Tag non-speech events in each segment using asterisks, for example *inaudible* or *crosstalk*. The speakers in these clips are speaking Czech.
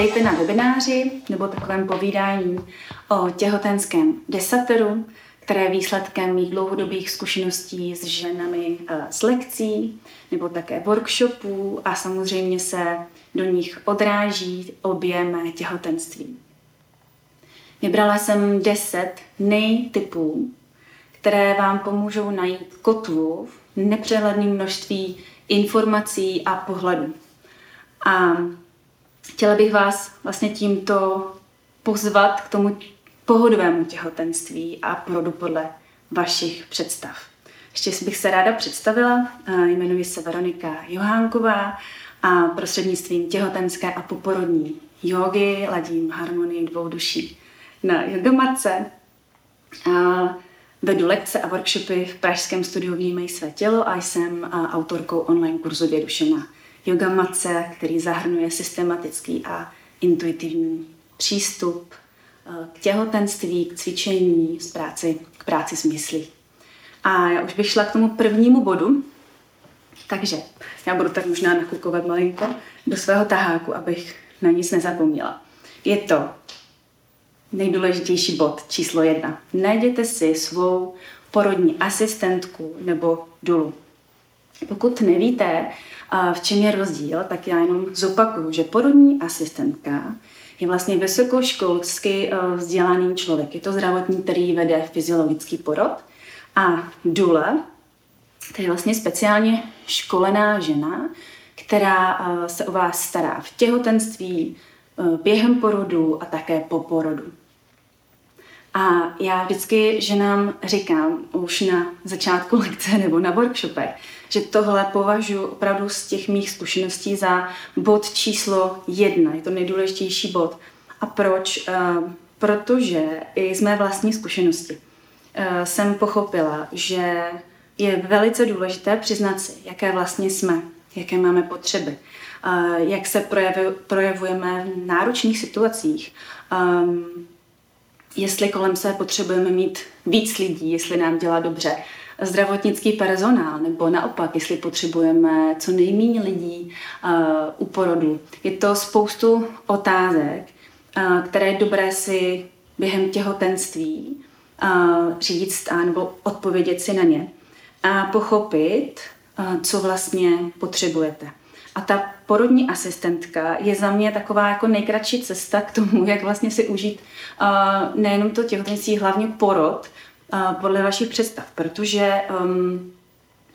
Vítejte na webináři nebo takovém povídání o těhotenském desateru, které je výsledkem mých dlouhodobých zkušeností s ženami z lekcí nebo také workshopů a samozřejmě se do nich odráží mé těhotenství. Vybrala jsem 10 nejtypů, které vám pomůžou najít kotvu v nepřehledném množství informací a pohledů. A chtěla bych vás vlastně tímto pozvat k tomu pohodovému těhotenství a porodu podle vašich představ. Ještě bych se ráda představila, jmenuji se Veronika Johánková a prostřednictvím těhotenské a poporodní jogy ladím harmonii dvou duší na yogamatce. A vedu lekce a workshopy v pražském studiu Vnímej své tělo a jsem autorkou online kurzu Dvě duše na yogamatce, který zahrnuje systematický a intuitivní přístup k těhotenství, k cvičení, k práci, k práci s myslí. A já už bych šla k tomu prvnímu bodu, takže já budu tak možná nakukovat malinko do svého taháku, abych na nic nezapomněla. Je to nejdůležitější bod číslo jedna. Najděte si svou porodní asistentku nebo dulu. Pokud nevíte, v čem je rozdíl, tak já jenom zopakuju, že porodní asistentka je vlastně vysokoškolsky eh, vzdělaný člověk. Je to zdravotní, který vede fyziologický porod. A dula, to je vlastně speciálně školená žena, která eh, se o vás stará v těhotenství, eh, během porodu a také po porodu. A já vždycky ženám říkám už na začátku *laughs* lekce nebo na workshopech, že tohle považuji opravdu z těch mých zkušeností za bod číslo jedna. Je to nejdůležitější bod. A proč? Uh, protože i z mé vlastní zkušenosti uh, jsem pochopila, že je velice důležité přiznat si, jaké vlastně jsme, jaké máme potřeby, uh, jak se projevujeme v náročných situacích, um, jestli kolem se potřebujeme mít víc lidí, jestli nám dělá dobře zdravotnický personál, nebo naopak, jestli potřebujeme co nejméně lidí uh, u porodu. Je to spoustu otázek, uh, které je dobré si během těhotenství uh, říct a nebo odpovědět si na ně a pochopit, co vlastně potřebujete. A ta porodní asistentka je za mě taková jako nejkratší cesta k tomu, jak vlastně si užít uh, nejenom to těhotenství, hlavně porod podle vašich představ, protože um,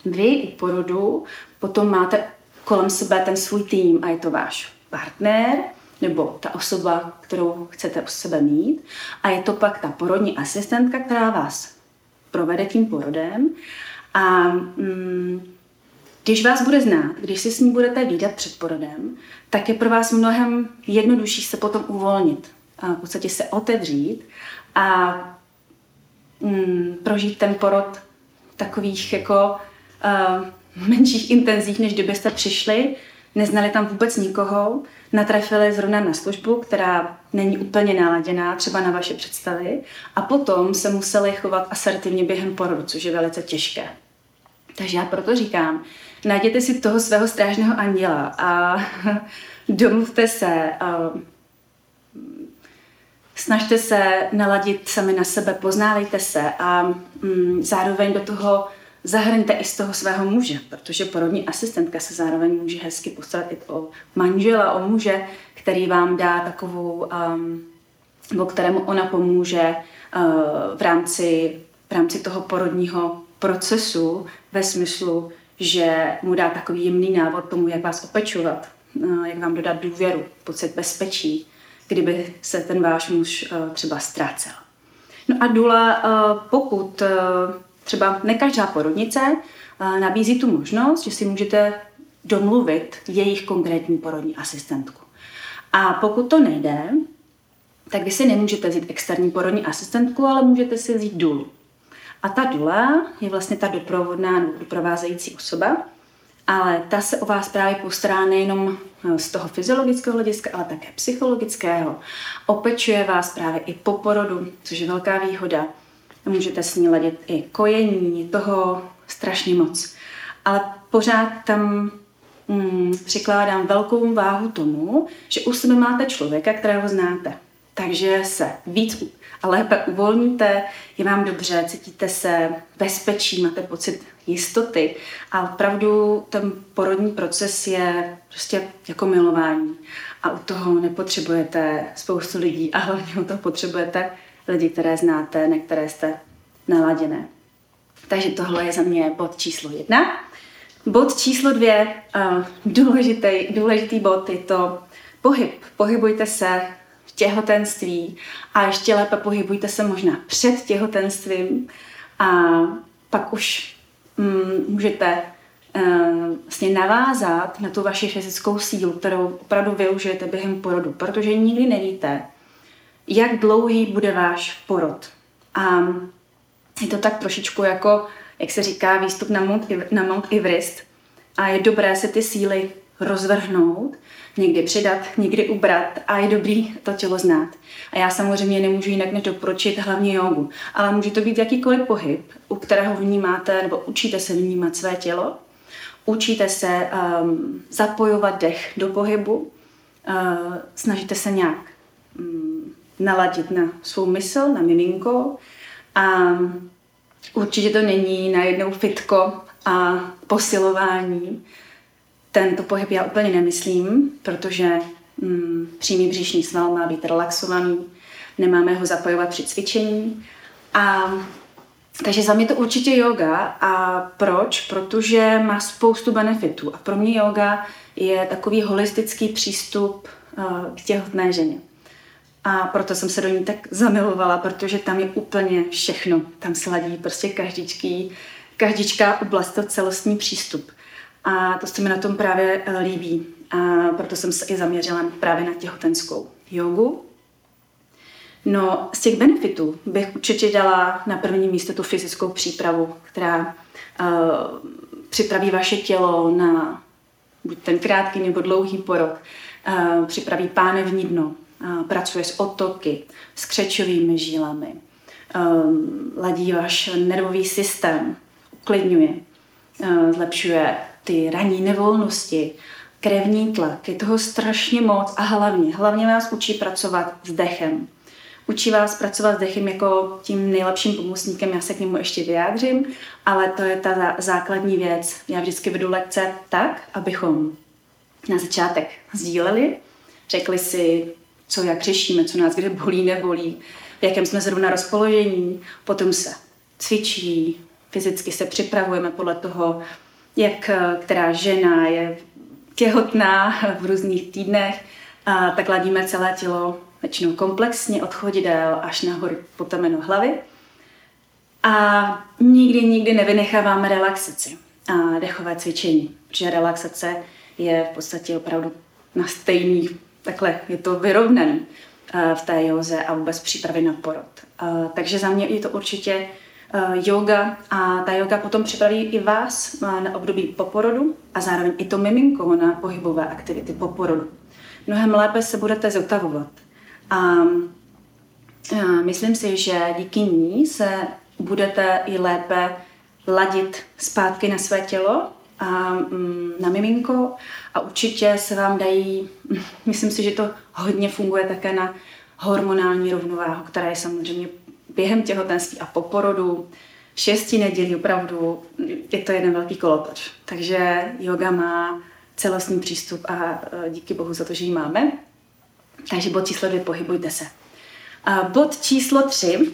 vy u porodu potom máte kolem sebe ten svůj tým a je to váš partner nebo ta osoba, kterou chcete u sebe mít a je to pak ta porodní asistentka, která vás provede tím porodem. A um, když vás bude znát, když si s ní budete výdat před porodem, tak je pro vás mnohem jednodušší se potom uvolnit, a v podstatě se otevřít a mm, prožít ten porod takových jako uh, menších intenzích, než kdybyste přišli, neznali tam vůbec nikoho, natrefili zrovna na službu, která není úplně naladěná třeba na vaše představy. A potom se museli chovat asertivně během porodu, což je velice těžké. Takže já proto říkám, najděte si toho svého strážného anděla a *laughs* domluvte se, a snažte se naladit sami na sebe, poznávejte se a mm, zároveň do toho zahrňte i z toho svého muže, protože porodní asistentka se zároveň může hezky postarat i o manžela, o muže, který vám dá takovou, um, nebo kterému ona pomůže uh, v, rámci, v rámci toho porodního procesu ve smyslu, že mu dá takový jemný návod tomu, jak vás opečovat, eh, jak vám dodat důvěru, pocit bezpečí, kdyby se ten váš muž eh, třeba ztrácel. No a Dula, eh, pokud třeba ne každá porodnice nabízí tu možnost, že si můžete domluvit jejich konkrétní porodní asistentku. A pokud to nejde, tak vy si nemůžete vzít externí porodní asistentku, ale můžete si vzít Dulu. A ta dula je vlastně ta doprovodná nebo doprovázející osoba, ale ta se o vás právě postará nejenom eh, z toho fyziologického hlediska, ale také psychologického. Opečuje vás právě i po porodu, což je velká výhoda. Můžete s ní ladit i kojení, toho strašně moc. Ale pořád tam mm, přikládám velkou váhu tomu, že u sebe máte člověka, kterého znáte. Takže se víc a lépe uvolníte, je vám dobře, cítíte se bezpečí, máte pocit jistoty a opravdu ten porodní proces je prostě jako milování a u toho nepotřebujete spoustu lidí a hlavně u toho potřebujete lidi, které znáte, na které jste naladěné. Takže tohle je za mě bod číslo jedna. Bod číslo dvě, uh, důležitý, důležitý bod je to pohyb. Pohybujte se těhotenství a ještě lépe pohybujte se možná před těhotenstvím a pak už um, můžete uh, vlastně navázat na tu vaši fyzickou sílu, kterou opravdu využijete během porodu, protože nikdy nevíte, jak dlouhý bude váš porod. A je to tak trošičku jako, jak se říká, výstup na Mount, na Mount Everest. A je dobré se ty síly rozvrhnout, někdy přidat, někdy ubrat a je dobrý to tělo znát. A já samozřejmě nemůžu jinak než doporučit hlavně jogu, ale může to být jakýkoliv pohyb, u kterého vnímáte nebo učíte se vnímat své tělo, učíte se um, zapojovat dech do pohybu, uh, snažíte se nějak um, naladit na svou mysl, na miminko a určitě to není najednou fitko a posilování. Tento pohyb já úplně nemyslím, protože mm, přímý břišní sval má být relaxovaný, nemáme ho zapojovat při cvičení. A takže za mě to určitě yoga. A proč? Protože má spoustu benefitů. A pro mě yoga je takový holistický přístup uh, k těhotné ženě. A proto jsem se do ní tak zamilovala, protože tam je úplně všechno. Tam sladí prostě každičký, každičká oblast, to celostní přístup. A to se mi na tom právě eh, líbí. A proto jsem se i zaměřila právě na těhotenskou jogu. No, z těch benefitů bych určitě dala na první místo tu fyzickou přípravu, která uh, připraví vaše tělo na buď ten krátký nebo dlouhý porod, uh, připraví pánevní dno, pracuje s otoky, s křečovými žílami, um, ladí váš nervový systém, uklidňuje, uh, zlepšuje ty ranní nevolnosti, krevní tlak, je toho strašně moc a hlavně, hlavně vás učí pracovat s dechem. Učí vás pracovat s dechem jako tím nejlepším pomocníkem, já se k němu ještě vyjádřím, ale to je ta základní věc. Já vždycky vedu lekce tak, abychom na začátek sdíleli, řekli si, co jak řešíme, co nás kde bolí, nebolí, v jakém jsme zrovna rozpoložení. Potom se cvičí, fyzicky se připravujeme podle toho, jak která žena je těhotná v různých týdnech, a tak ladíme celé tělo většinou komplexně od chodidel až nahoru po temeno hlavy. A nikdy, nikdy nevynecháváme relaxaci a dechové cvičení, protože relaxace je v podstatě opravdu na stejných takhle je to vyrovnaný eh, v té józe a vůbec přípravy na porod. Eh, takže za mě je to určitě eh, yoga a ta yoga potom připraví i vás na období po porodu a zároveň i to miminko na pohybové aktivity po porodu. Mnohem lépe se budete zotavovat. A myslím si, že díky ní se budete i lépe ladit zpátky na své tělo a mm, na miminko a určitě se vám dají, *laughs* myslím si, že to hodně funguje také na hormonální rovnováhu, která je samozřejmě během těhotenství a po porodu, šesti nedělí opravdu, je to jeden velký kolotoč. Takže yoga má celostní přístup a e, díky bohu za to, že ji máme. Takže bod číslo dvě, pohybujte se. A bod číslo tři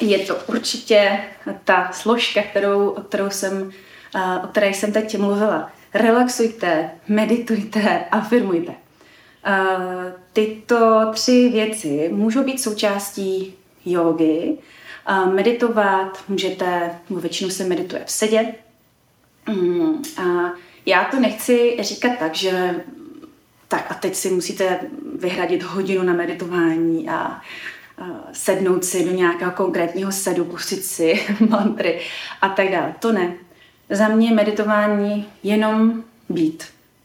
je to určitě ta složka, kterou, kterou jsem o které jsem teď mluvila. Relaxujte, meditujte, afirmujte. Tyto tři věci můžou být součástí jogy. Meditovat můžete, většinou se medituje v sedě. Mm, a já to nechci říkat tak, že tak a teď si musíte vyhradit hodinu na meditování a sednout si do nějakého konkrétního sedu, pustit si *laughs* mantry a tak dále. To ne. Za mě meditování jenom být.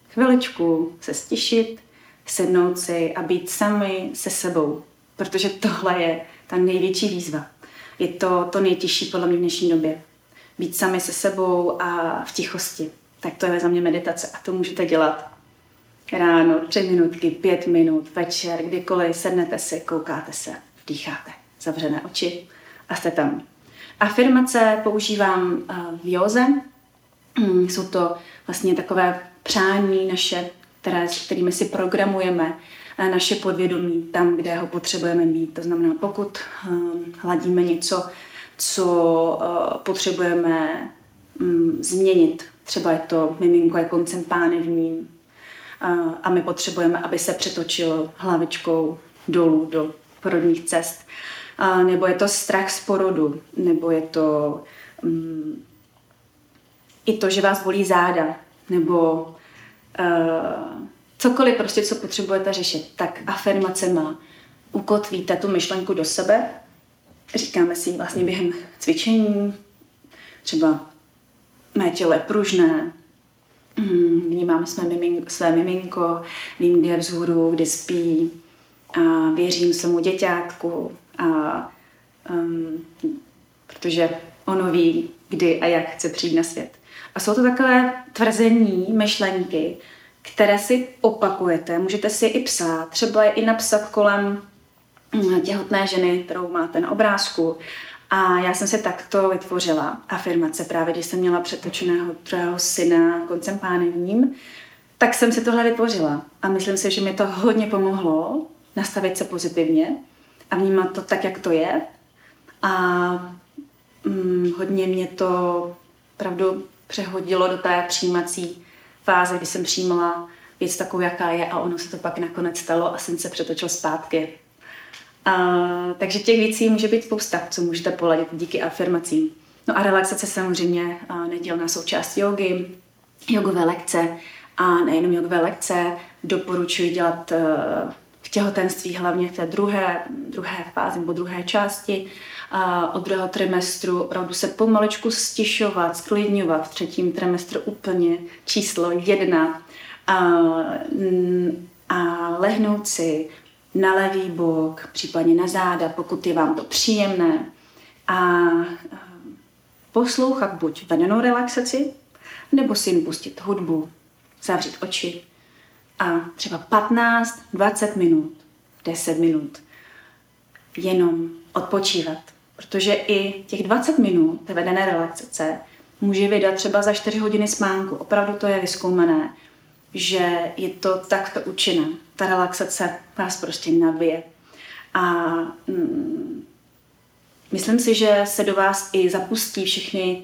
Chviličku se stišit, sednout si a být sami se sebou. Protože tohle je ta největší výzva. Je to to nejtěžší podle mě v dnešní době. Být sami se sebou a v tichosti. tak to je za mě meditace a to můžete dělat ráno, tři minutky, pět minut, večer, kdykoliv sednete si, koukáte se, dýcháte, zavřené oči a jste tam. Afirmace používám eh, v józe. Mm, jsou to vlastně takové přání naše, které, kterými si programujeme naše podvědomí tam, kde ho potřebujeme mít. To znamená, pokud um, hladíme něco, co uh, potřebujeme um, změnit, třeba je to miminko je koncem pánevním uh, a my potřebujeme, aby se přetočil hlavičkou dolů do porodních cest, nebo je to strach z porodu, nebo je to um, i to, že vás bolí záda, nebo uh, cokoliv prostě, co potřebujete řešit, tak afirmacema ukotvíte tu myšlenku do sebe. Říkáme si vlastně během cvičení, třeba mé tělo je pružné, mm, vnímám své miminko, své miminko, vím, kde je vzhůru, kde spí, a věřím svému děťátku, a, um, protože ono ví, kdy a jak chce přijít na svět. A jsou to takové tvrzení, myšlenky, které si opakujete. Můžete si je i psát. Třeba je i napsat kolem mm, těhotné ženy, kterou máte na obrázku. A já jsem si takto vytvořila afirmace právě, když jsem měla přetočeného druhého syna koncem pánevním, tak jsem si tohle vytvořila. A myslím si, že mi to hodně pomohlo nastavit se pozitivně a vnímat to tak, jak to je. A mm, hodně mě to pravdu přehodilo do té přijímací fáze, kdy jsem přijímala věc takovou, jaká je a ono se to pak nakonec stalo a jsem se přetočil zpátky. A, takže těch věcí může být spousta, co můžete poladit díky afirmacím. No a relaxace samozřejmě nedělná součást jogy, jogové lekce a nejenom jogové lekce, doporučuji dělat e, v těhotenství, hlavně v té druhé, druhé fázi nebo druhé části, a od druhého trimestru opravdu se pomalečku stišovat, sklidňovat. V třetím trimestru úplně číslo jedna. A, a lehnout si na levý bok, případně na záda, pokud je vám to příjemné. A poslouchat buď vedenou relaxaci, nebo si jim pustit hudbu, zavřít oči a třeba 15, 20 minut, 10 minut jenom odpočívat. Protože i těch 20 minut té vedené relaxace může vydat třeba za 4 hodiny spánku. Opravdu to je vyskoumané, že je to takto účinné. Ta relaxace vás prostě nabije. A mm, myslím si, že se do vás i zapustí všechny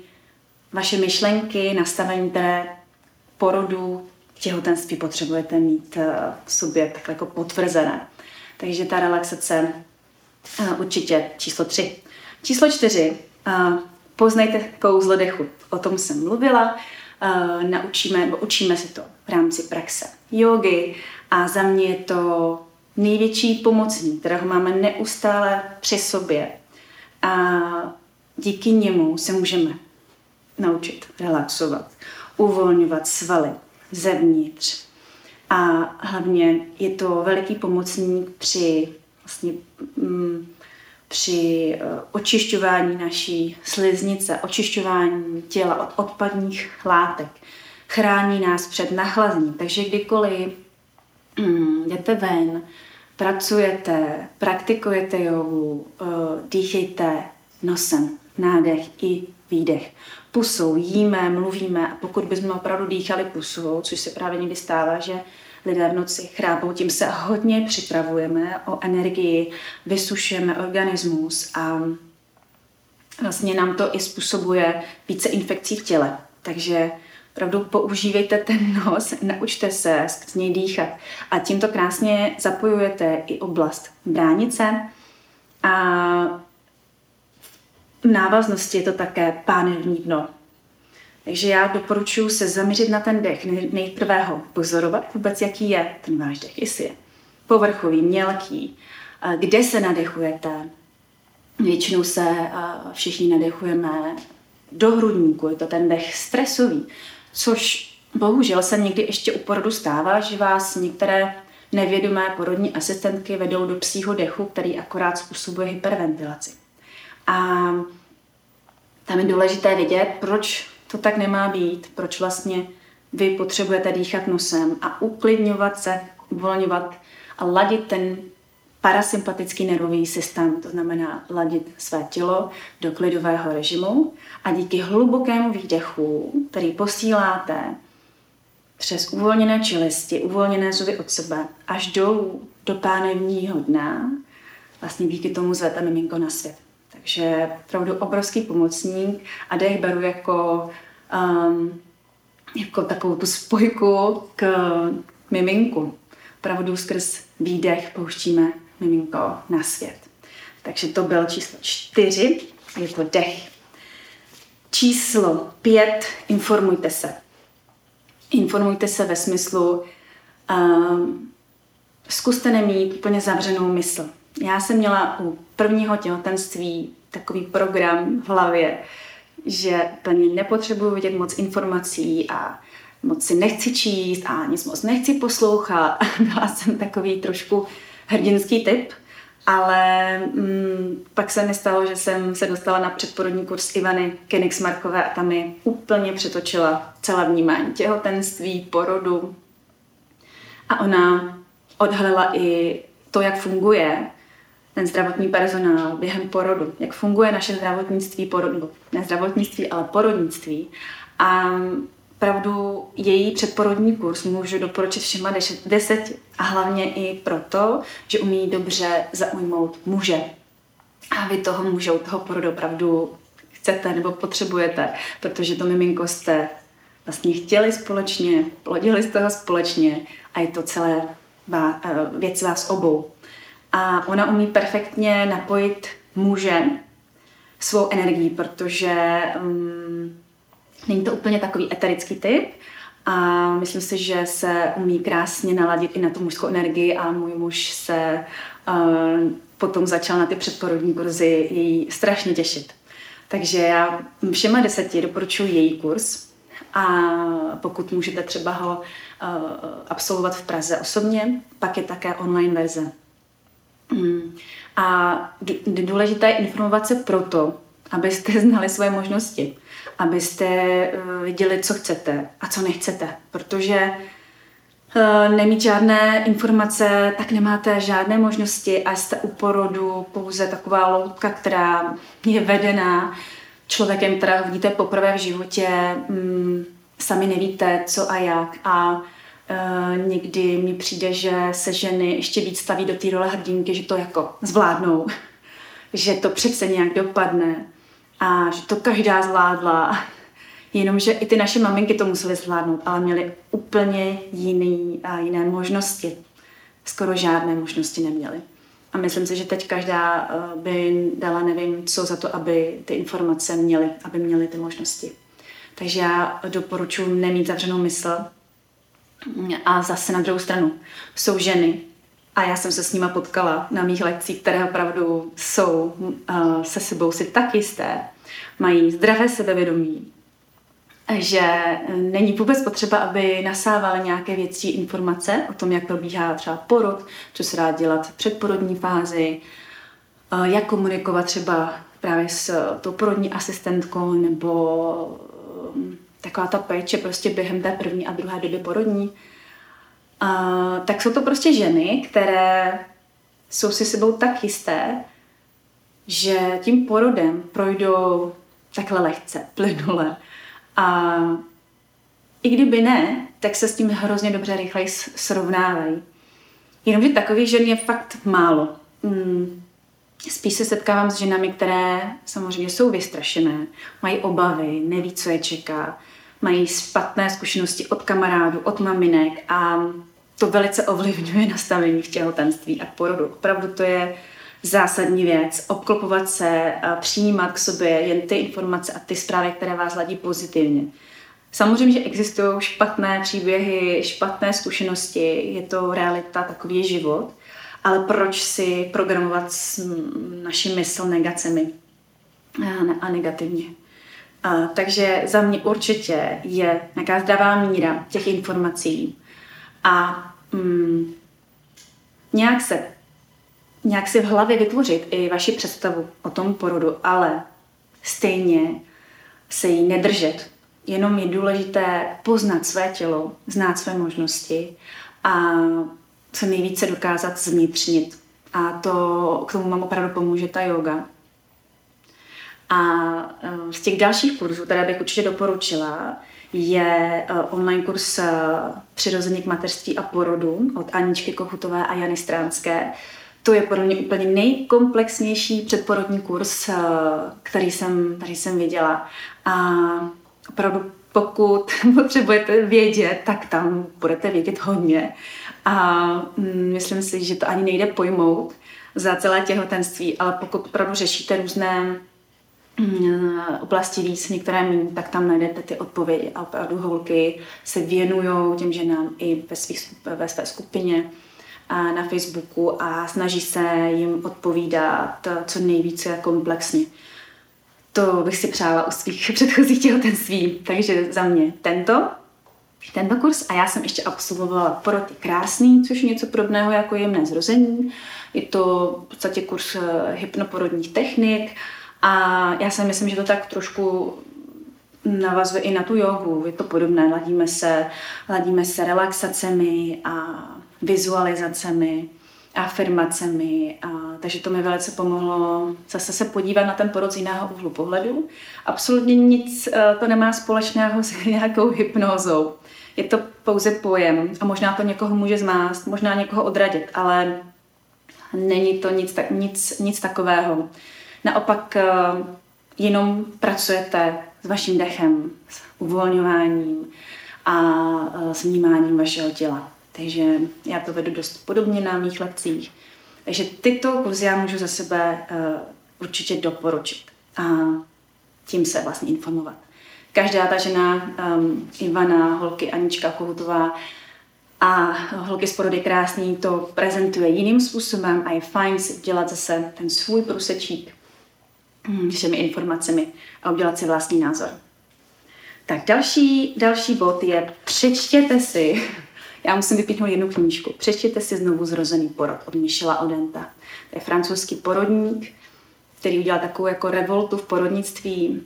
vaše myšlenky, nastavení, které porodu, těhotenství potřebujete mít eh, v sobě tak jako potvrzené. Takže ta relaxace eh, určitě číslo tři. Číslo čtyři. Poznejte kouzlo dechu. O tom jsem mluvila. Naučíme, nebo učíme si to v rámci praxe jogy a za mě je to největší pomocník, kterého máme neustále při sobě. A díky němu se můžeme naučit relaxovat, uvolňovat svaly zevnitř. A hlavně je to veliký pomocník při vlastně, mm, při eh, očišťování naší sliznice, očišťování těla od odpadních látek. Chrání nás před nachlazením. Takže kdykoliv mm, jdete ven, pracujete, praktikujete jogu, uh, dýchejte nosem, nádech i výdech. Pusou jíme, mluvíme a pokud bychom opravdu dýchali pusou, což se právě někdy stává, že lidé v noci chrápou, tím se hodně připravujeme o energii, vysušujeme organismus a vlastně nám to i způsobuje více infekcí v těle. Takže opravdu používejte ten nos, naučte se z něj dýchat a tímto krásně zapojujete i oblast bránice a v návaznosti je to také pánevní dno. Takže já doporučuji se zaměřit na ten dech, nejprve ho pozorovat vůbec, jaký je ten váš dech, jestli je povrchový, mělký, kde se nadechujete. Většinou se všichni nadechujeme do hrudníku, je to ten dech stresový, což bohužel se někdy ještě u porodu stává, že vás některé nevědomé porodní asistentky vedou do psího dechu, který akorát způsobuje hyperventilaci. A tam je důležité vidět, proč to tak nemá být, proč vlastně vy potřebujete dýchat nosem a uklidňovat se, uvolňovat a ladit ten parasympatický nervový systém, to znamená ladit své tělo do klidového režimu a díky hlubokému výdechu, který posíláte přes uvolněné čelisti, uvolněné zuby od sebe, až dolů do pánevního dna, vlastně díky tomu zvete miminko na svět. Takže opravdu obrovský pomocník a dech beru jako, um, jako takovou tu spojku k miminku. Opravdu skrz výdech pouštíme miminko na svět. Takže to byl číslo čtyři, je to dech. Číslo pět, informujte se. Informujte se ve smyslu, um, zkuste nemít úplně zavřenou mysl. Já jsem měla u prvního těhotenství takový program v hlavě, že plně nepotřebuji vidět moc informací a moc si nechci číst a nic moc nechci poslouchat. *laughs* Byla jsem takový trošku hrdinský typ, ale mm, pak se mi stalo, že jsem se dostala na předporodní kurz Ivany Kenigsmarkové a tam mi úplně přetočila celé vnímání těhotenství, porodu. A ona odhalila i to, jak funguje ten zdravotní personál během porodu, jak funguje naše zdravotnictví, porodu, ne zdravotnictví, ale porodnictví. A opravdu její předporodní kurz můžu doporučit všema deset a hlavně i proto, že umí dobře zaujmout muže. A vy toho muže u toho porodu opravdu chcete nebo potřebujete, protože to miminko jste vlastně chtěli společně, plodili z toho společně a je to celé eh, věc vás obou. A ona umí perfektně napojit muže svou energii, protože um, Není to úplně takový eterický typ a myslím si, že se umí krásně naladit i na tu mužskou energii a můj muž se uh, potom začal na ty předporodní kurzy jej strašně těšit. Takže já všema deseti doporučuji její kurz a pokud můžete třeba ho uh, absolvovat v Praze osobně, pak je také online verze. Mm. A důležité je informovat se proto, abyste *laughs* znali svoje možnosti. Abyste eh, viděli, co chcete a co nechcete, protože eh, nemít žádné informace, tak nemáte žádné možnosti a jste u porodu pouze taková loutka, která je vedená člověkem, která vidíte poprvé v životě, mm, sami nevíte, co a jak. A e, někdy mi přijde, že se ženy ještě víc staví do té role hrdinky, že to jako zvládnou, *laughs* že to přece nějak dopadne a že to každá zvládla. Jenomže i ty naše maminky to musely zvládnout, ale měly úplně jiný a jiné možnosti. Skoro žádné možnosti neměly. A myslím si, že teď každá eh, by dala nevím co za to, aby ty informace měly, aby měly ty možnosti. Takže já doporučuji nemít zavřenou mysl. A zase na druhou stranu jsou ženy, a já jsem se s nima potkala na mých lekcích, které opravdu jsou uh, se sebou si tak jisté, mají zdravé sebevědomí, že není vůbec potřeba, aby nasávali nějaké větší informace o tom, jak probíhá třeba porod, co se dá dělat v předporodní fázi, uh, jak komunikovat třeba právě s tou porodní asistentkou nebo taková ta péče prostě během té první a druhé doby porodní a, tak jsou to prostě ženy, které jsou si sebou tak jisté, že tím porodem projdou takhle lehce, plynule. A i kdyby ne, tak se s tím hrozně dobře rychleji srovnávají. Jenomže takových žen je fakt málo. Hmm. Spíš se setkávám s ženami, které samozřejmě jsou vystrašené, mají obavy, neví, co je čeká, mají špatné zkušenosti od kamarádů, od maminek a to velice ovlivňuje nastavení v těhotenství a porodu. Opravdu to je zásadní věc. Obklopovat se, přijímat k sobě jen ty informace a ty zprávy, které vás ladí pozitivně. Samozřejmě, že existují špatné příběhy, špatné zkušenosti, je to realita, takový je život, ale proč si programovat naši mysl negacemi a negativně? A, takže za mě určitě je nějaká zdravá míra těch informací a mm, nějak se nějak si v hlavě vytvořit i vaši představu o tom porodu, ale stejně se jí nedržet. Jenom je důležité poznat své tělo, znát své možnosti a co nejvíce dokázat zvnitřnit. A to k tomu vám opravdu pomůže ta yoga. A eh, z těch dalších kurzů, které bych určitě doporučila, je eh, online kurz eh, Přirozeně k mateřství a porodu od Aničky Kohutové a Jany Stránské. To je podle mě úplně nejkomplexnější předporodní kurz, který jsem, který jsem viděla. A opravdu pokud *laughs* potřebujete vědět, tak tam budete vědět hodně. A mm, myslím si, že to ani nejde pojmout za celé těhotenství, ale pokud opravdu řešíte různé oblasti víc, některé méně, tak tam najdete ty odpovědi. A opravdu holky se věnují těm ženám i ve, svých, ve své skupině na Facebooku a snaží se jim odpovídat co nejvíce komplexně. To bych si přála u svých *laughs* předchozích těhotenství. Takže za mě tento, tento kurz a já jsem ještě absolvovala porod krásný, což je něco podobného jako jemné zrození. Je to v podstatě kurz eh, hypnoporodních technik a já si myslím, že to tak trošku navazuje i na tu jogu. Je to podobné, ladíme se, ladíme se relaxacemi a vizualizacemi afirmacemi. A, takže to mi velice pomohlo zase se podívat na ten porod z jiného úhlu pohledu. Absolutně nic eh, to nemá společného s *laughs* nějakou hypnózou. Je to pouze pojem a možná to někoho může zmást, možná někoho odradit, ale není to nic, nic, nic takového. Naopak eh, jenom pracujete s vaším dechem, s uvolňováním a eh, s vnímáním vašeho těla. Takže já to vedu dost podobně na mých lekcích. Takže tyto kurzy já můžu za sebe uh, určitě doporučit a tím se vlastně informovat. Každá ta žena, um, Ivana, holky Anička Kohutová a holky z porody krásný to prezentuje jiným způsobem a je fajn si dělat zase ten svůj průsečík všemi informacemi a udělat si vlastní názor. Tak další, další bod je přečtěte si *laughs* já musím vypíchnout jednu knížku. Přečtěte si znovu zrozený porod od Michela Odenta. To je francouzský porodník, který udělal takovou jako revoltu v porodnictví.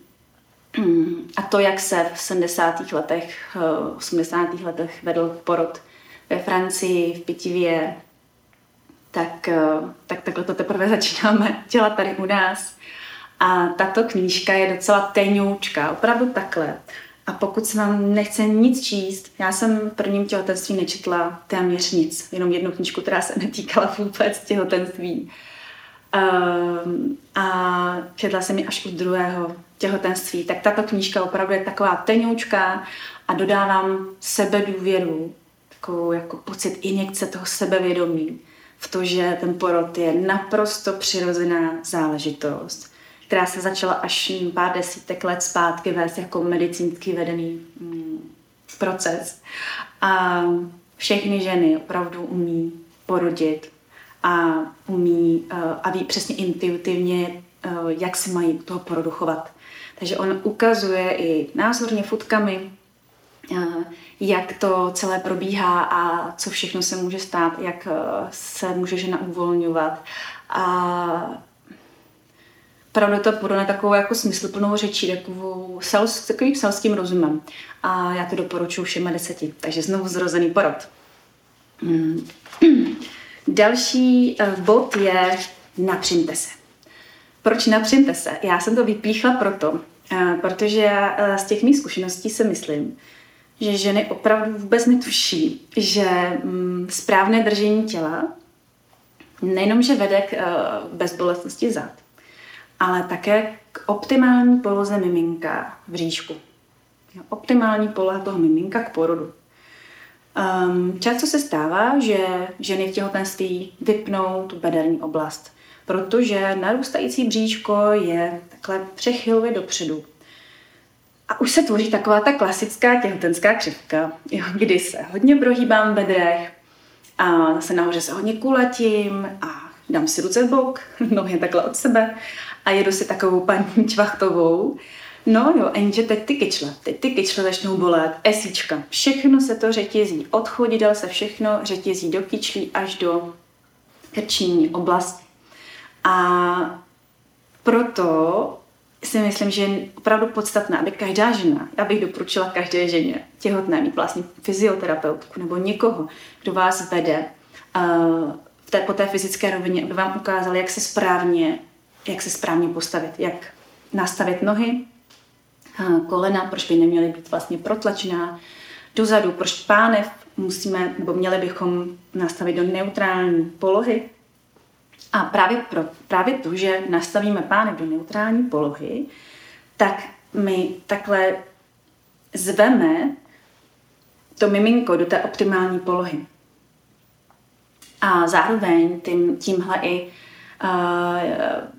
A to, jak se v 70. letech, 80. Eh, letech vedl porod ve Francii, v Pitivě, tak, eh, tak takhle to teprve *laughs* začínáme dělat tady u nás. A tato knížka je docela tenoučka, opravdu takhle. A pokud se vám nechce nic číst, já jsem v prvním těhotenství nečetla téměř nic, jenom jednu knižku, která se *laughs* netýkala vůbec těhotenství. Um, a četla jsem ji až u druhého těhotenství, tak tato knížka opravdu je taková tenoučka a dodávám sebedůvěru, takovou jako pocit injekce toho sebevědomí v to, že ten porod je naprosto přirozená záležitost která se začala až pár desítek let zpátky vést jako medicínsky vedený mm, proces. A všechny ženy opravdu umí porodit a umí uh, a ví přesně intuitivně, uh, jak si mají toho porodu chovat. Takže on ukazuje i názorně fotkami, uh, jak to celé probíhá a co všechno se může stát, jak se může žena uvolňovat. A opravdu to podle takovou jako smysluplnou řečí, takovou sels, takovým selským rozumem. A já to doporučuji všem deseti. Takže znovu zrozený porod. Hmm. *clears throat* Další uh, bod je napřimte se. Proč napřimte se? Já jsem to vypíchla proto, uh, protože uh, z těch mých zkušeností si myslím, že ženy opravdu vůbec netuší, že um, správné držení těla nejenom, že vede k bezbolestnosti zad, ale také k optimální poloze miminka v říšku. Optimální poloha toho miminka k porodu. Um, často se stává, že ženy v těhotenství vypnou tu bederní oblast, protože narůstající bříško je takhle přechylově dopředu. A už se tvoří taková ta klasická těhotenská křivka, jo, kdy se hodně prohýbám v bedrech a zase nahoře se hodně kulatím a dám si ruce v bok, *laughs* nohy takhle od sebe a jedu si takovou paní čvachtovou. No jo, jenže teď ty kyčle, teď ty kyčle začnou bolet, esíčka, všechno se to řetězí, od chodidel se všechno řetězí do kyčlí až do krční oblasti. A proto si myslím, že je opravdu podstatné, aby každá žena, já bych doporučila každé ženě těhotné mít vlastně fyzioterapeutku nebo někoho, kdo vás vede uh, v té, po té fyzické rovině, aby vám ukázal, jak se správně, jak se správně postavit, jak nastavit nohy, kolena, proč by neměly být vlastně protlačená dozadu, proč pánev musíme, nebo měli bychom nastavit do neutrální polohy, a právě, pro, právě to, že nastavíme pánek do neutrální polohy, tak my takhle zveme to miminko do té optimální polohy. A zároveň tím, tímhle i uh,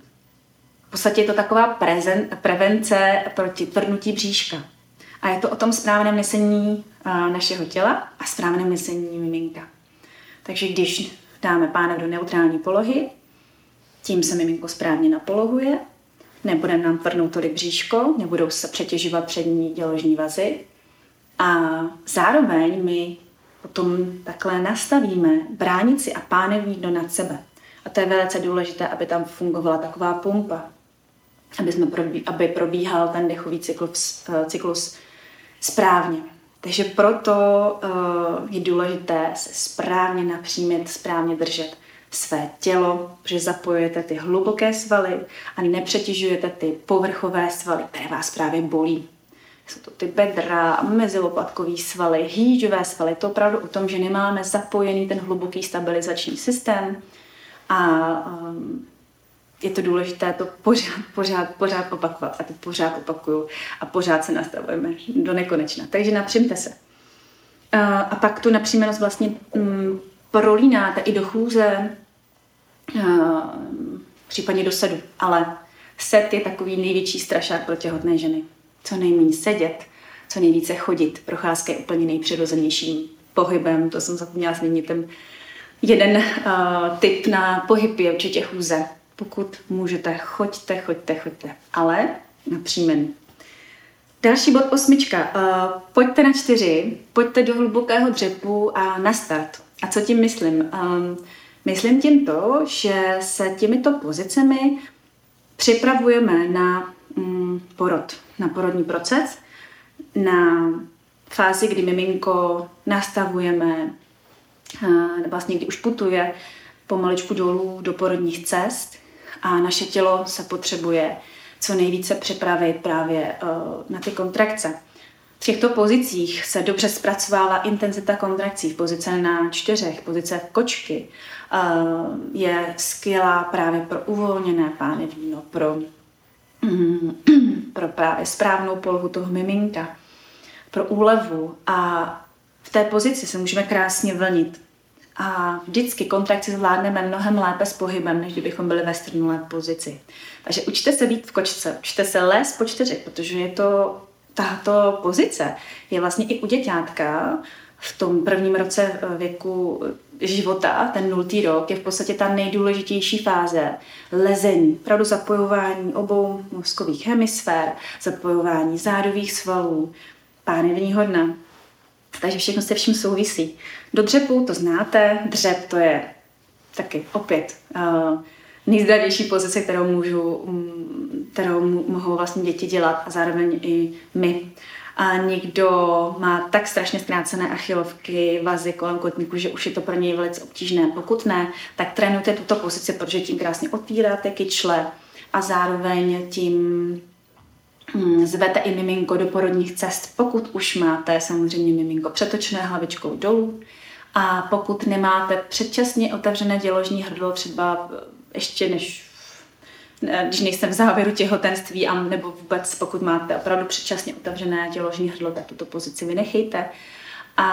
v podstatě je to taková prezen, prevence proti tvrdnutí bříška. A je to o tom správném nesení našeho těla a správném nesení miminka. Takže když dáme pánek do neutrální polohy, tím se miminko správně napolohuje, nebude nám tvrdnout tolik bříško, nebudou se přetěžovat přední děložní vazy a zároveň my potom takhle nastavíme bránici a pánevní dno nad sebe. A to je velice důležité, aby tam fungovala taková pumpa, aby, jsme probí, aby probíhal ten dechový cyklus, eh, cyklus správně. Takže proto uh, je důležité se správně napřímit, správně držet své tělo, že zapojujete ty hluboké svaly a nepřetěžujete ty povrchové svaly, které vás právě bolí. Jsou to ty bedra, mezilopatkový svaly, hýžové svaly. To opravdu o tom, že nemáme zapojený ten hluboký stabilizační systém a um, je to důležité to pořád, pořád, pořád opakovat. A to pořád opakuju a pořád se nastavujeme do nekonečna. Takže napřimte se. A pak tu napřímenost vlastně um, prolínáte i do chůze, případně do sedu. Ale set je takový největší strašák pro těhotné ženy. Co nejméně sedět, co nejvíce chodit. Procházka je úplně nejpřirozenějším pohybem. To jsem zapomněla zmínit. Ten jeden uh, typ na pohyb je určitě chůze. Pokud můžete, choďte, choďte, choďte. Ale napřímen. Další bod osmička. Uh, pojďte na čtyři, pojďte do hlubokého dřepu a na start. A co tím myslím? Um, myslím tím to, že se těmito pozicemi připravujeme na um, porod, na porodní proces, na fázi, kdy miminko nastavujeme, uh, vlastně kdy už putuje pomaličku dolů do porodních cest a naše tělo se potřebuje co nejvíce připravit právě uh, na ty kontrakce. V těchto pozicích se dobře zpracovává intenzita kontrakcí. Pozice na čtyřech, pozice kočky eh, je skvělá právě pro uvolněné pány víno, pro, pro právě správnou polohu toho miminka, pro úlevu a v té pozici se můžeme krásně vlnit. A vždycky kontrakci zvládneme mnohem lépe s pohybem, než kdybychom byli ve strnulé pozici. Takže učte se být v kočce, učte se lézt po čtyři, protože je to tato pozice je vlastně i u děťátka v tom prvním roce eh, věku eh, života, ten nultý rok, je v podstatě ta nejdůležitější fáze lezení, opravdu zapojování obou mozkových hemisfér, zapojování zádových svalů, pánevního dna. Takže všechno se vším souvisí. Do dřepu to znáte, dřep to je taky opět uh, nejzdravější pozice, kterou, můžu, mm, kterou mohou vlastně děti dělat a zároveň i my. A někdo má tak strašně zkrácené achilovky, vazy kolem kotníku, že už je to pro něj velice obtížné. Pokud ne, tak trénujte tuto pozici, protože tím krásně otvíráte kyčle a zároveň tím zvete i miminko do porodních cest, pokud už máte samozřejmě miminko přetočné hlavičkou dolů. A pokud nemáte předčasně otevřené děložní hrdlo, třeba ještě než když nejsem v závěru těhotenství, a nebo vůbec pokud máte opravdu předčasně otevřené těložní hrdlo, tak tuto pozici vynechejte. A,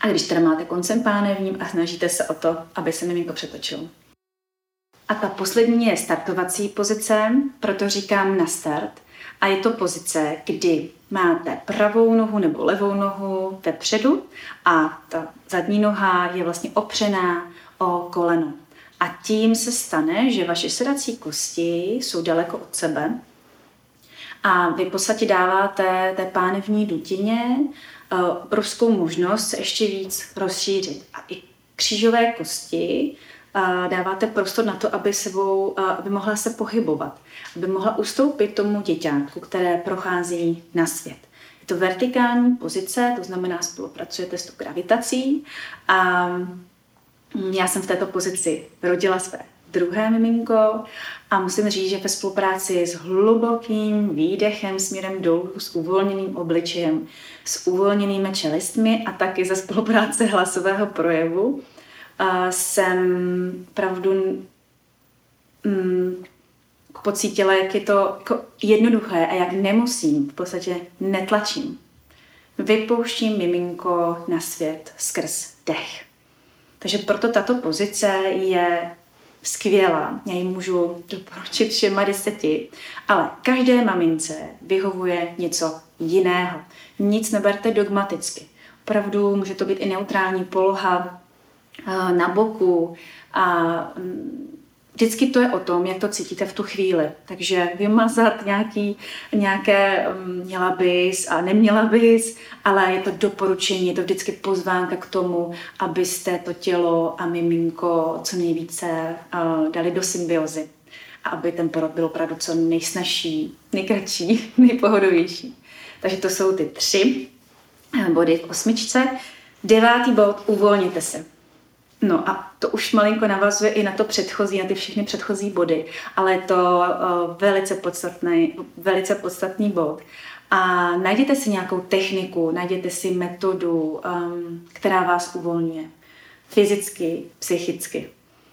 a když teda máte koncem pánevním a snažíte se o to, aby se miminko přetočilo. A ta poslední je startovací pozice, proto říkám na start. A je to pozice, kdy máte pravou nohu nebo levou nohu vepředu a ta zadní noha je vlastně opřená o koleno. A tím se stane, že vaše sedací kosti jsou daleko od sebe a vy v podstatě dáváte té pánevní dutině uh, obrovskou možnost se ještě víc rozšířit. A i křížové kosti dáváte prostor na to, aby, sebou, aby mohla se pohybovat, aby mohla ustoupit tomu děťátku, které prochází na svět. Je to vertikální pozice, to znamená, spolupracujete s tou gravitací a mm, já jsem v této pozici rodila své druhé miminko a musím říct, že ve spolupráci s hlubokým výdechem směrem dolů, s uvolněným obličejem, s uvolněnými čelistmi a taky za spolupráce hlasového projevu jsem pravdu mm, pocítila, jak je to jako jednoduché a jak nemusím, v podstatě netlačím. Vypouštím miminko na svět skrz dech. Takže proto tato pozice je skvělá. Já ji můžu doporučit všema deseti. Ale každé mamince vyhovuje něco jiného. Nic neberte dogmaticky. Opravdu může to být i neutrální poloha na boku a mm, Vždycky to je o tom, jak to cítíte v tu chvíli. Takže vymazat nějaký, nějaké mm, měla bys a neměla bys, ale je to doporučení, je to vždycky pozvánka k tomu, abyste to tělo a miminko co nejvíce uh, dali do symbiozy. A aby ten porod byl opravdu co nejsnažší, nejkratší, *laughs* nejpohodovější. Takže to jsou ty tři eh, body v osmičce. Devátý bod, uvolněte se. No a to už malinko navazuje i na to předchozí, na ty všechny předchozí body, ale je to uh, velice podstatný, velice podstatný bod. A najděte si nějakou techniku, najděte si metodu, um, která vás uvolňuje. Fyzicky, psychicky,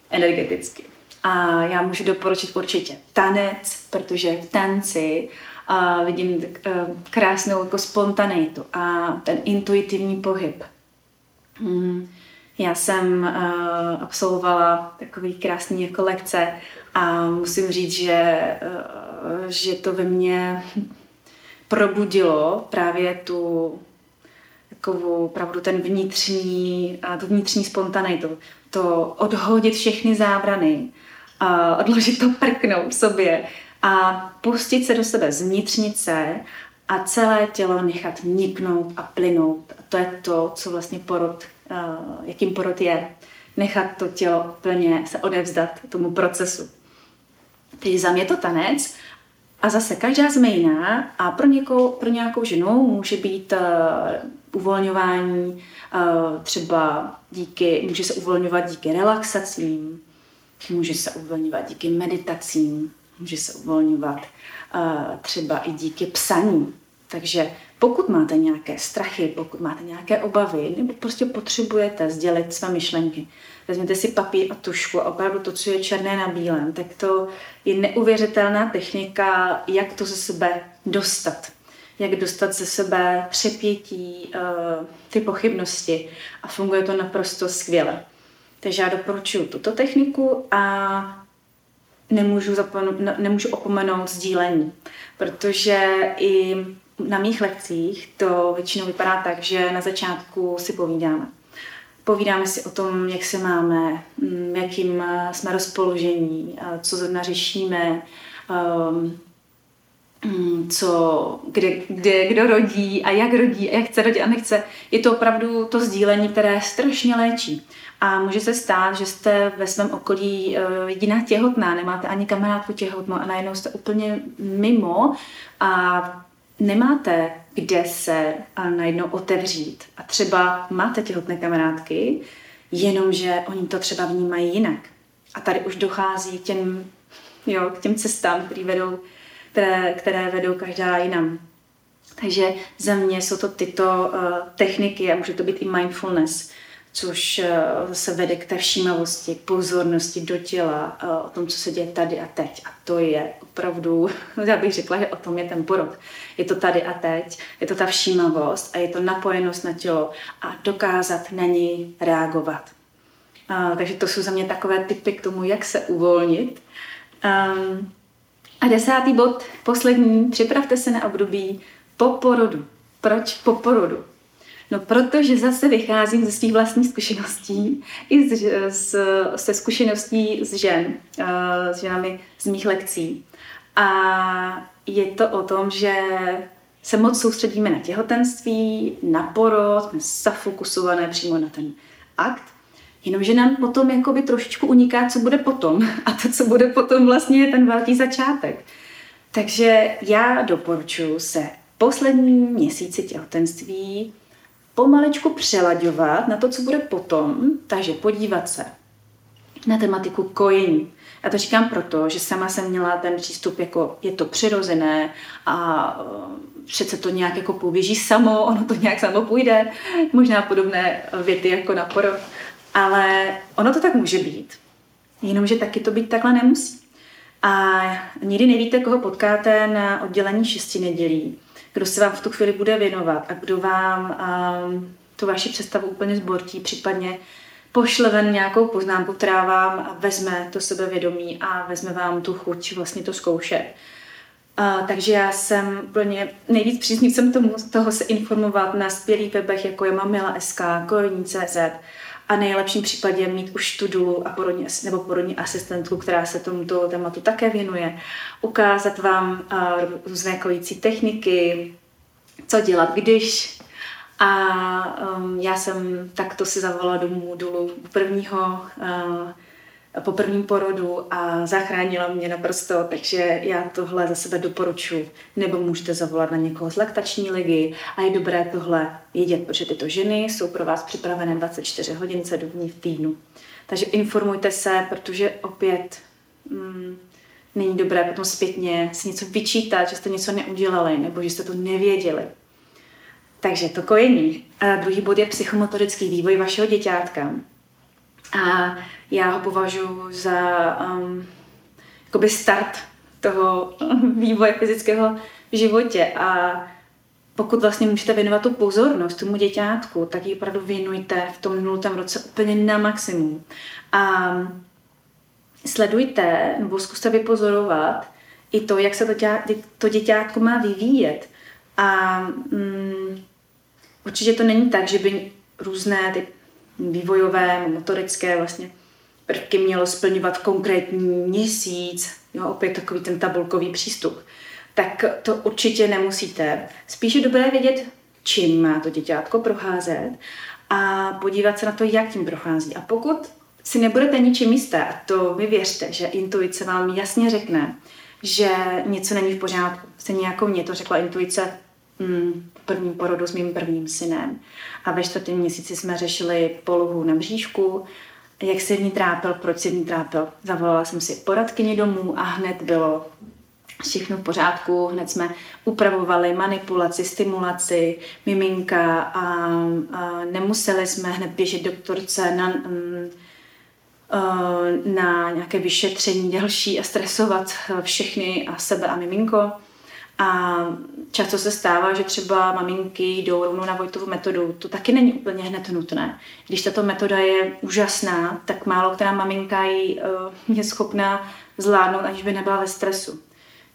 energeticky. A já můžu doporučit určitě tanec, protože v tanci uh, vidím uh, krásnou jako spontanitu a ten intuitivní pohyb. Hmm já jsem uh, absolvovala takový krásný jako lekce a musím říct, že, uh, že to ve mně probudilo právě tu takovou pravdu ten vnitřní, uh, tu vnitřní spontanitu, to odhodit všechny zábrany, uh, odložit to prknout sobě a pustit se do sebe z vnitřnice a celé tělo nechat niknout a plynout. A to je to, co vlastně porod jakým porod je, nechat to tělo plně se odevzdat tomu procesu. Takže za mě to tanec a zase každá jsme jiná a pro, někou, pro nějakou ženu může být uh, uvolňování uh, třeba díky, může se uvolňovat díky relaxacím, může se uvolňovat díky meditacím, může se uvolňovat uh, třeba i díky psaní. Takže pokud máte nějaké strachy, pokud máte nějaké obavy, nebo prostě potřebujete sdělit své myšlenky, vezměte si papír a tušku a opravdu to, co je černé na bílém, tak to je neuvěřitelná technika, jak to ze sebe dostat. Jak dostat ze sebe přepětí, eh, ty pochybnosti a funguje to naprosto skvěle. Takže já doporučuji tuto techniku a nemůžu, zapomenout, nemůžu opomenout sdílení, protože i na mých lekcích to většinou vypadá tak, že na začátku si povídáme. Povídáme si o tom, jak se máme, mm, jakým eh, jsme rozpoložení, co zrovna řešíme, ehm, mm, co, kde, kde, kdo rodí a jak rodí a jak chce rodit a nechce. Je to opravdu to sdílení, které strašně léčí. A může se stát, že jste ve svém okolí eh, jediná těhotná, nemáte ani kamarádku těhotnou a najednou jste úplně mimo a nemáte kde se a najednou otevřít. A třeba máte těhotné kamarádky, jenomže oni to třeba vnímají jinak. A tady už dochází k těm, jo, k těm cestám, které vedou, které, které vedou každá jinam. Takže za mě jsou to tyto uh, techniky a může to být i mindfulness, což uh, se vede k té všímavosti, k pozornosti do těla, uh, o tom, co se děje tady a teď. A to je opravdu, *laughs* já bych řekla, že o tom je ten porod. Je to tady a teď, je to ta všímavost a je to napojenost na tělo a dokázat na něj reagovat. Uh, takže to jsou za mě takové typy k tomu, jak se uvolnit. Um, a desátý bod, poslední, připravte se na období po porodu. Proč po porodu? No, protože zase vycházím ze svých vlastních zkušeností i z, z, se zkušeností z žen, uh, s ženami z mých lekcí. A je to o tom, že se moc soustředíme na těhotenství, na porod, jsme zafokusované přímo na ten akt, Jenomže nám potom jakoby trošičku uniká, co bude potom. *laughs* A to, co bude potom, vlastně je ten velký začátek. Takže já doporučuji se poslední měsíci těhotenství pomalečku přelaďovat na to, co bude potom, takže podívat se na tematiku kojení. A to říkám proto, že sama jsem měla ten přístup, jako je to přirozené a uh, přece to nějak jako poběží samo, *laughs* ono to nějak samo půjde, možná podobné věty jako na porod. Ale ono to tak může být. Jenomže taky to být takhle nemusí. A nikdy nevíte, koho potkáte na oddělení šesti nedělí, kdo se vám v tu chvíli bude věnovat a kdo vám um, tu vaši představu úplně zbortí, případně pošle ven nějakou poznámku, která vám vezme to sebevědomí a vezme vám tu chuť vlastně to zkoušet. Uh, takže já jsem úplně nejvíc příznivcem tomu, toho se informovat na skvělých webech, jako je Mamila.sk, Kojení.cz a nejlepším případě mít už tu dulu a porodní, nebo porodní asistentku, která se tomuto tématu také věnuje. Ukázat vám uh, různé kojící techniky, co dělat, když a um, já jsem takto si zavolala domů dolů prvního, uh, po prvním porodu a zachránila mě naprosto, takže já tohle za sebe doporučuji. Nebo můžete zavolat na někoho z laktační ligy a je dobré tohle vědět, protože tyto ženy jsou pro vás připravené 24 hodin, 7 dní v týdnu. Takže informujte se, protože opět mm, není dobré potom zpětně si něco vyčítat, že jste něco neudělali nebo že jste to nevěděli. Takže to kojení. A druhý bod je psychomotorický vývoj vašeho děťátka. A já ho považuji za um, jakoby start toho vývoje fyzického v životě. A pokud vlastně můžete věnovat tu pozornost tomu děťátku, tak ji opravdu věnujte v tom nultém roce úplně na maximum. A sledujte nebo zkuste vypozorovat i to, jak se to, tě, to děťátko má vyvíjet. A mm, určitě to není tak, že by různé ty vývojové, motorické vlastně prvky mělo splňovat konkrétní měsíc, jo, opět takový ten tabulkový přístup. Tak to určitě nemusíte. Spíš je dobré vědět, čím má to děťátko procházet a podívat se na to, jak tím prochází. A pokud si nebudete ničím jisté, a to vy věřte, že intuice vám jasně řekne, že něco není v pořádku. Stejně jako mě to řekla intuice mm, prvním porodu s mým prvním synem. A ve čtvrtém měsíci jsme řešili polohu na bříšku, jak se v ní trápil, proč se v ní trápil. Zavolala jsem si poradkyni domů a hned bylo všechno v pořádku. Hned jsme upravovali manipulaci, stimulaci, miminka a, a nemuseli jsme hned běžet doktorce na, mm, na nějaké vyšetření další a stresovat všechny a sebe a miminko. A často se stává, že třeba maminky jdou rovnou na Vojtovu metodu. To taky není úplně hned nutné. Když tato metoda je úžasná, tak málo která maminka ji uh, je schopná zvládnout, aniž by nebyla ve stresu.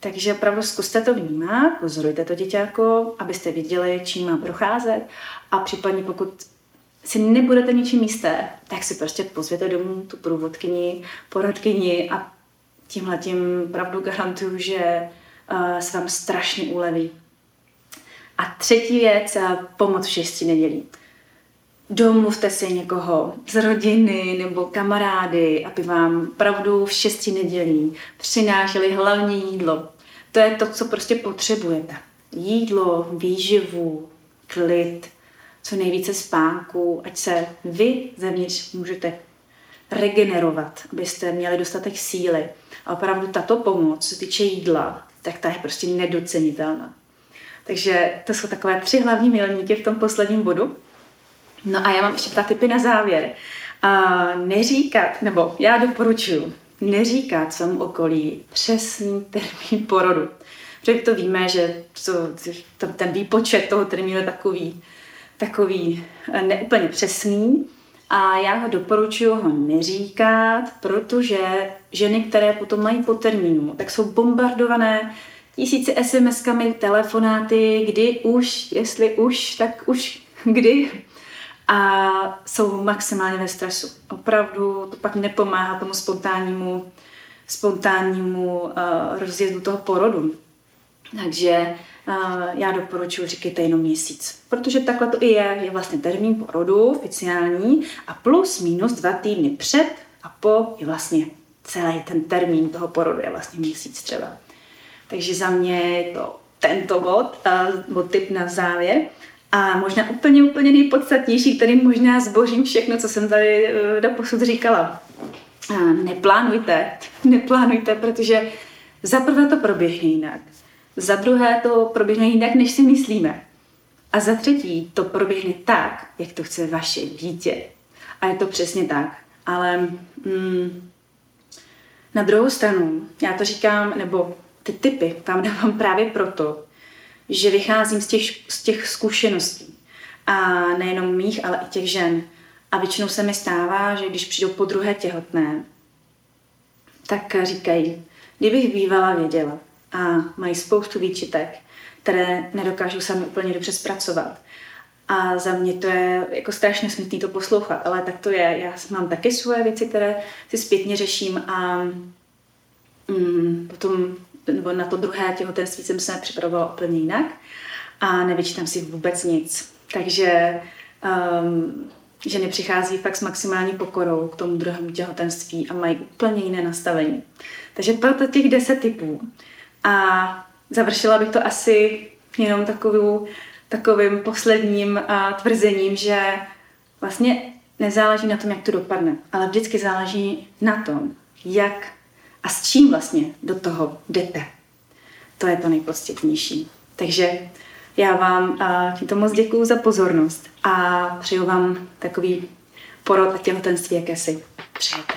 Takže opravdu zkuste to vnímat, pozorujte to děťátko, abyste viděli, čím má procházet a případně pokud si nebudete ničím jisté, tak si prostě pozvěte domů tu průvodkyni, poradkyni a tímhle tím pravdu garantuju, že se vám strašně uleví. A třetí věc, pomoc v šesti nedělí. Domluvte si někoho z rodiny nebo kamarády, aby vám pravdu v šesti nedělí přinášeli hlavní jídlo. To je to, co prostě potřebujete. Jídlo, výživu, klid, co nejvíce spánku, ať se vy zevnitř můžete regenerovat, abyste měli dostatek síly. A opravdu tato pomoc, co se týče jídla, tak ta je prostě nedocenitelná. Takže to jsou takové tři hlavní milníky v tom posledním bodu. No a já mám ještě dva typy na závěr. A neříkat, nebo já doporučuji, neříkat svému okolí přesný termín porodu. Protože to víme, že to, ten výpočet toho termínu je takový, takový neúplně přesný. A já ho doporučuji ho neříkat, protože ženy, které potom mají po termínu, tak jsou bombardované tisíci SMS-kami, telefonáty, kdy už, jestli už, tak už *laughs* kdy. A jsou maximálně ve stresu. Opravdu to pak nepomáhá tomu spontánnímu, spontánnímu uh, rozjezdu toho porodu. Takže já doporučuji, říkejte jenom měsíc. Protože takhle to i je, je vlastně termín porodu oficiální a plus minus dva týdny před a po je vlastně celý ten termín toho porodu je vlastně měsíc třeba. Takže za mě je to tento bod, bod tip na závěr. A možná úplně, úplně nejpodstatnější, který možná zbožím všechno, co jsem tady e, do posud říkala. Neplánujte, *laughs* neplánujte, protože za prvé to proběhne jinak. Za druhé to proběhne jinak, než si myslíme. A za třetí to proběhne tak, jak to chce vaše dítě. A je to přesně tak. Ale mm, na druhou stranu, já to říkám, nebo ty typy vám *laughs* dávám právě proto, že vycházím z těch, z těch zkušeností. A nejenom mých, ale i těch žen. A většinou se mi stává, že když přijdou po druhé těhotné, tak říkají, kdybych bývala věděla. A mají spoustu výčitek, které nedokážou sami úplně dobře zpracovat. A za mě to je jako strašně smutný to poslouchat, ale tak to je. Já mám taky svoje věci, které si zpětně řeším a mm, potom nebo na to druhé těhotenství jsem se připravovala úplně jinak a nevyčítám si vůbec nic. Takže um, ženy přichází fakt s maximální pokorou k tomu druhému těhotenství a mají úplně jiné nastavení. Takže proto těch deset typů. A završila bych to asi jenom takovou, takovým posledním uh, tvrzením, že vlastně nezáleží na tom, jak to dopadne, ale vždycky záleží na tom, jak a s čím vlastně do toho jdete. To je to nejpodstatnější. Takže já vám tímto moc děkuji za pozornost a přeju vám takový porod a těhotenství, jaké si přejete.